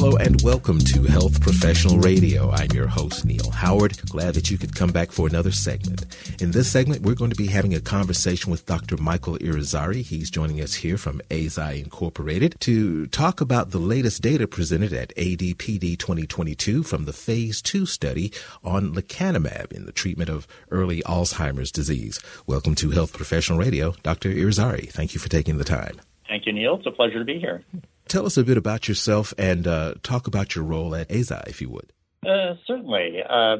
Hello and welcome to Health Professional Radio. I'm your host, Neil Howard. Glad that you could come back for another segment. In this segment, we're going to be having a conversation with Dr. Michael Irizarry. He's joining us here from Eisai Incorporated to talk about the latest data presented at ADPD 2022 from the phase two study on lecanemab in the treatment of early Alzheimer's disease. Welcome to Health Professional Radio. Dr. Irizarry, thank you for taking the time. Thank you, Neil. It's a pleasure to be here. Tell us a bit about yourself and uh, talk about your role at Eisai, if you would. Uh, certainly. Uh,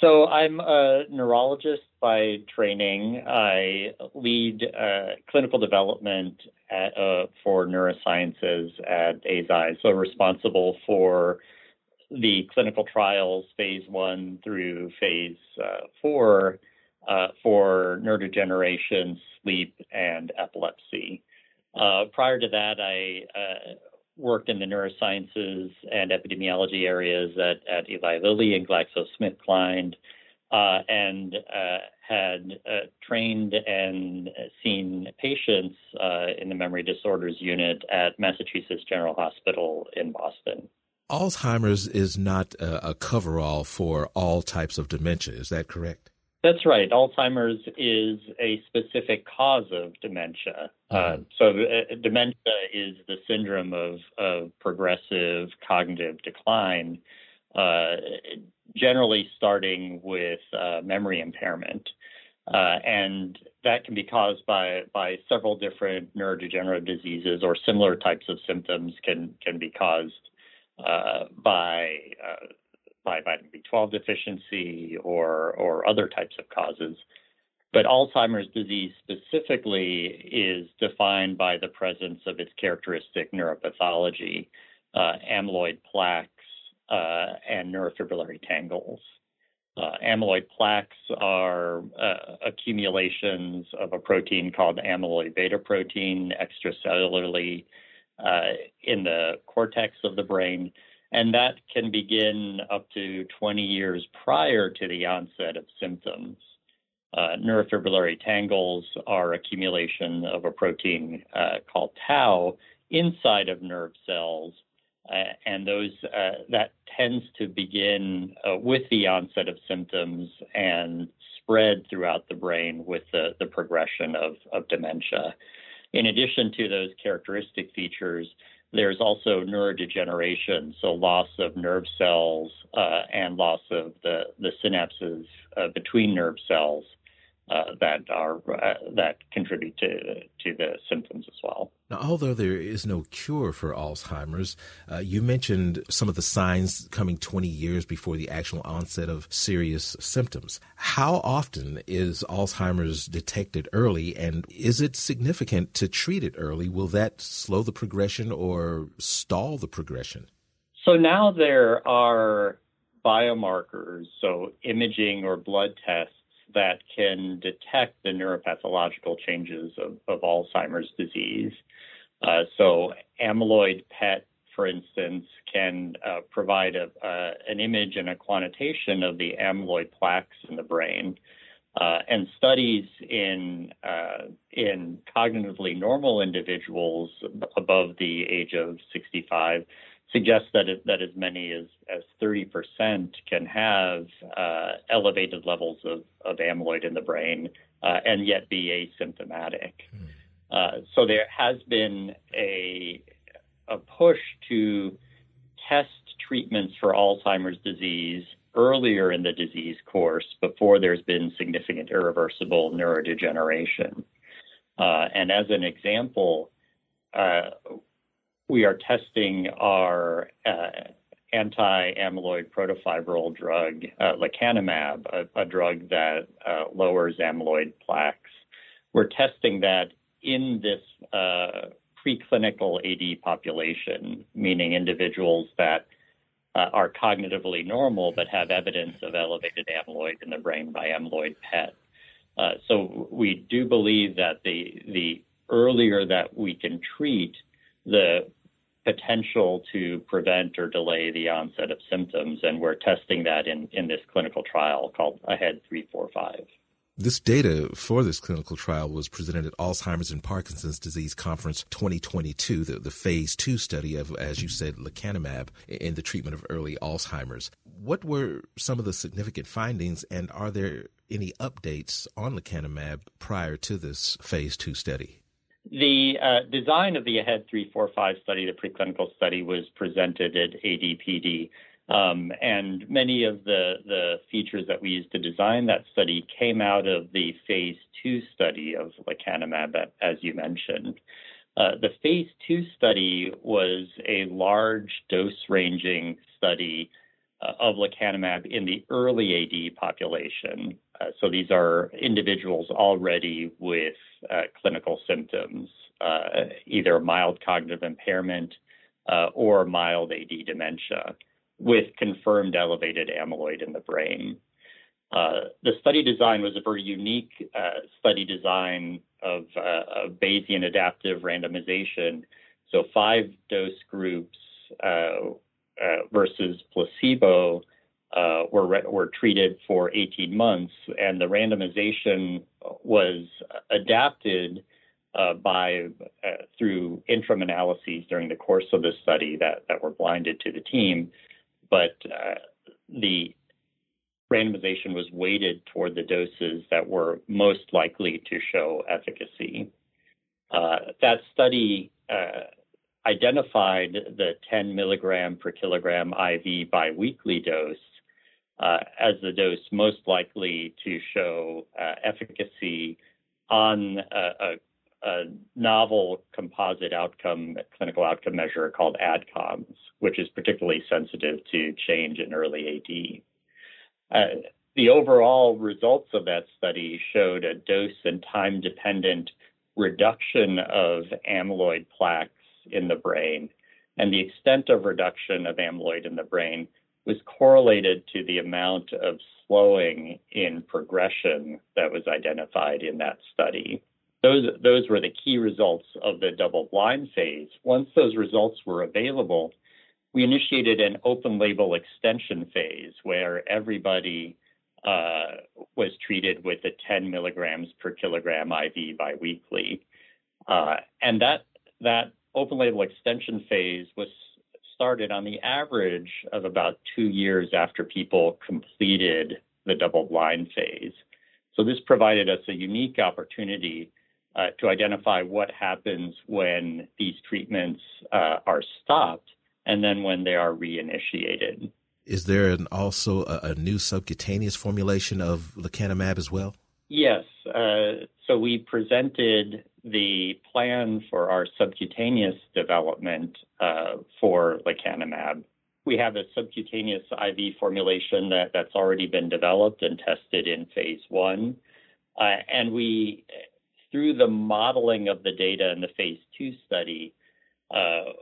so I'm a neurologist by training. I lead uh, clinical development at, uh, for neurosciences at Eisai, so responsible for the clinical trials, phase one through phase uh, four, for neurodegeneration, sleep, and epilepsy. Uh, prior to that, I uh, worked in the neurosciences and epidemiology areas at, at Eli Lilly and GlaxoSmithKline, uh, and uh, had uh, trained and seen patients uh, in the memory disorders unit at Massachusetts General Hospital in Boston. Alzheimer's is not a, a coverall for all types of dementia. Is that correct? That's right. Alzheimer's is a specific cause of dementia. Uh, mm-hmm. so, uh, dementia is the syndrome of, of progressive cognitive decline, uh, generally starting with uh, memory impairment. Uh, and that can be caused by, by several different neurodegenerative diseases, or similar types of symptoms can, can be caused uh, by by vitamin B12 deficiency or, or other types of causes. But Alzheimer's disease specifically is defined by the presence of its characteristic neuropathology, uh, amyloid plaques, uh, and neurofibrillary tangles. Uh, amyloid plaques are uh, accumulations of a protein called amyloid beta protein extracellularly uh, in the cortex of the brain and that can begin up to 20 years prior to the onset of symptoms. Uh, neurofibrillary tangles are accumulation of a protein uh, called tau inside of nerve cells, uh, and those uh, that tends to begin uh, with the onset of symptoms and spread throughout the brain with the, the progression of, of dementia. In addition to those characteristic features, there's also neurodegeneration, so loss of nerve cells uh, and loss of the, the synapses uh, between nerve cells uh, that are uh, that contribute to to the symptoms as well. Now, although there is no cure for Alzheimer's, uh, you mentioned some of the signs coming 20 years before the actual onset of serious symptoms. How often is Alzheimer's detected early, and is it significant to treat it early? Will that slow the progression or stall the progression? So now there are biomarkers, so imaging or blood tests that can detect the neuropathological changes of, of Alzheimer's disease. Uh, so, amyloid PET, for instance, can uh, provide a, uh, an image and a quantitation of the amyloid plaques in the brain. Uh, and studies in uh, in cognitively normal individuals above the age of 65 suggests that it, that as many as as 30% can have uh, elevated levels of, of amyloid in the brain uh, and yet be asymptomatic. Mm. Uh, so there has been a a push to test treatments for Alzheimer's disease earlier in the disease course before there's been significant irreversible neurodegeneration. Uh, and as an example, uh, we are testing our uh, anti-amyloid protofibril drug, uh, lecanemab, a, drug that uh, lowers amyloid plaques. We're testing that in this preclinical AD population, meaning individuals that are cognitively normal but have evidence of elevated amyloid in the brain by amyloid PET. So we do believe that the the earlier that we can treat, the potential to prevent or delay the onset of symptoms, and we're testing that in, in this clinical trial called AHEAD 345. This data for this clinical trial was presented at Alzheimer's and Parkinson's Disease Conference 2022, the, the phase two study of, as you said, lecanemab in the treatment of early Alzheimer's. What were some of the significant findings, and are there any updates on lecanemab prior to this phase two study? The uh, design of the AHEAD 345 study, the preclinical study, was presented at ADPD. Um, and many of the, the features that we used to design that study came out of the phase two study of lecanemab, as you mentioned. Uh, the phase two study was a large dose ranging study of lecanemab in the early AD population. Uh, so these are individuals already with uh, clinical symptoms, uh, either mild cognitive impairment uh, or mild AD dementia with confirmed elevated amyloid in the brain. Uh, the study design was a very unique uh, study design of, uh, of, Bayesian adaptive randomization. So, five dose groups uh, uh, versus placebo uh, were, re- were treated for 18 months, and the randomization was adapted by through interim analyses during the course of the study that, that were blinded to the team but uh, the randomization was weighted toward the doses that were most likely to show efficacy. Uh, that study uh, identified the 10 milligram per kilogram IV biweekly dose uh, as the dose most likely to show uh, efficacy on a, a a novel composite outcome, clinical outcome measure called ADCOMS, which is particularly sensitive to change in early AD. Uh, the overall results of that study showed a dose and time dependent reduction of amyloid plaques in the brain, and the extent of reduction of amyloid in the brain was correlated to the amount of slowing in progression that was identified in that study. Those, those were the key results of the double blind phase. Once those results were available, we initiated an open label extension phase where everybody uh, was treated with the 10 milligrams per kilogram IV biweekly. Uh, and that, that open label extension phase was started on the average of about two years after people completed the double blind phase. So this provided us a unique opportunity uh, to identify what happens when these treatments uh, are stopped and then when they are reinitiated. Is there an, also a, a, new subcutaneous formulation of lecanemab as well? Yes. Uh, so we presented the plan for our subcutaneous development uh, for lecanemab. We have a subcutaneous IV formulation that, that's already been developed and tested in phase one. Uh, and we through the modeling of the data in the phase two study, uh,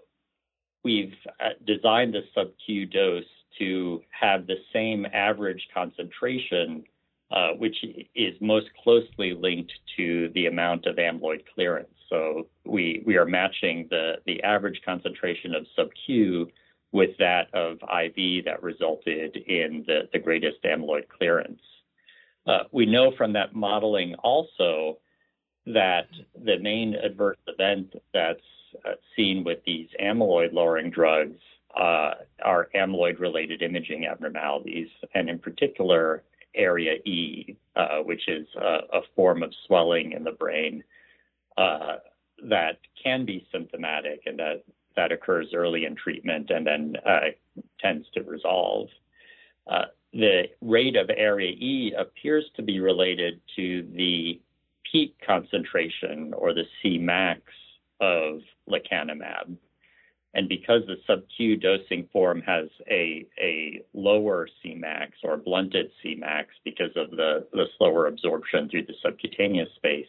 we've uh, designed the sub-Q dose to have the same average concentration, uh, which is most closely linked to the amount of amyloid clearance. So we we are matching the the average concentration of sub-Q with that of IV that resulted in the, the greatest amyloid clearance. Uh, we know from that modeling also that the main adverse event that's uh, seen with these amyloid lowering drugs uh, are amyloid related imaging abnormalities, and in particular, area E, uh, which is a, a, form of swelling in the brain uh, that can be symptomatic and that, that occurs early in treatment and then uh, tends to resolve. Uh, the rate of area E appears to be related to the peak concentration or the Cmax of lecanemab. And because the sub-Q dosing form has a, a lower Cmax or blunted Cmax because of the, the slower absorption through the subcutaneous space,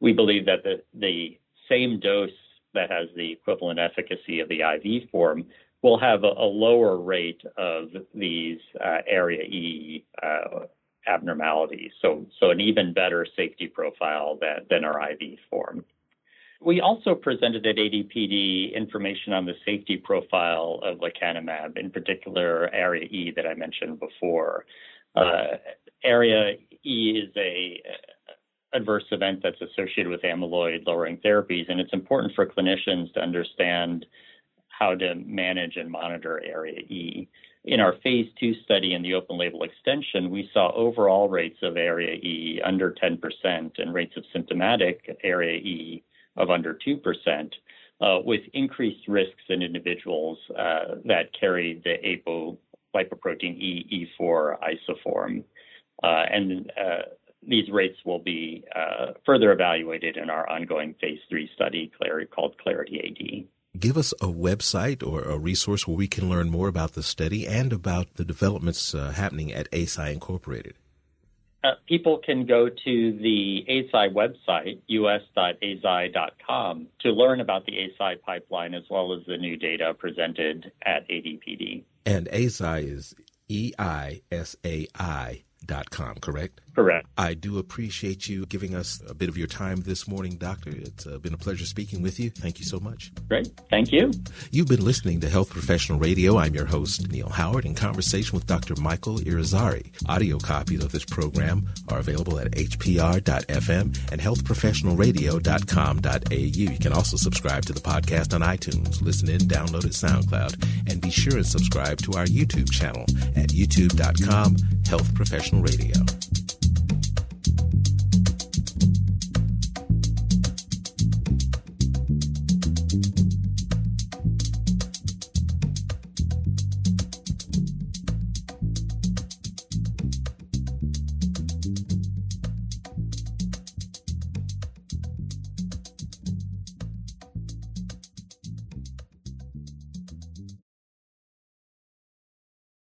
we believe that the, the same dose that has the equivalent efficacy of the IV form will have a, a lower rate of these uh, area E uh, abnormalities. So, so an even better safety profile than, than our IV form. We also presented at ADPD information on the safety profile of lecanemab, in particular area E that I mentioned before. Uh, area E is a adverse event that's associated with amyloid lowering therapies, and it's important for clinicians to understand how to manage and monitor area E. In our phase two study in the open label extension, we saw overall rates of area E under 10% and rates of symptomatic area E of under 2%, uh, with increased risks in individuals uh, that carry the apolipoprotein E E4 isoform. Uh, and uh, these rates will be uh, further evaluated in our ongoing phase three study called Clarity AD. Give us a website or a resource where we can learn more about the study and about the developments uh, happening at Eisai Incorporated. Uh, people can go to the Eisai website, us.eisai.com, to learn about the Eisai pipeline as well as the new data presented at ADPD. And Eisai is E I S A I dot com, correct? Correct. I do appreciate you giving us a bit of your time this morning, Doctor. It's uh, been a pleasure speaking with you. Thank you so much. Great. Thank you. You've been listening to Health Professional Radio. I'm your host, Neil Howard, in conversation with Dr. Michael Irizarry. Audio copies of this program are available at hpr.fm and healthprofessionalradio.com.au. You can also subscribe to the podcast on iTunes, listen in, download it SoundCloud, and be sure and subscribe to our YouTube channel at youtube.com Health Professional Radio.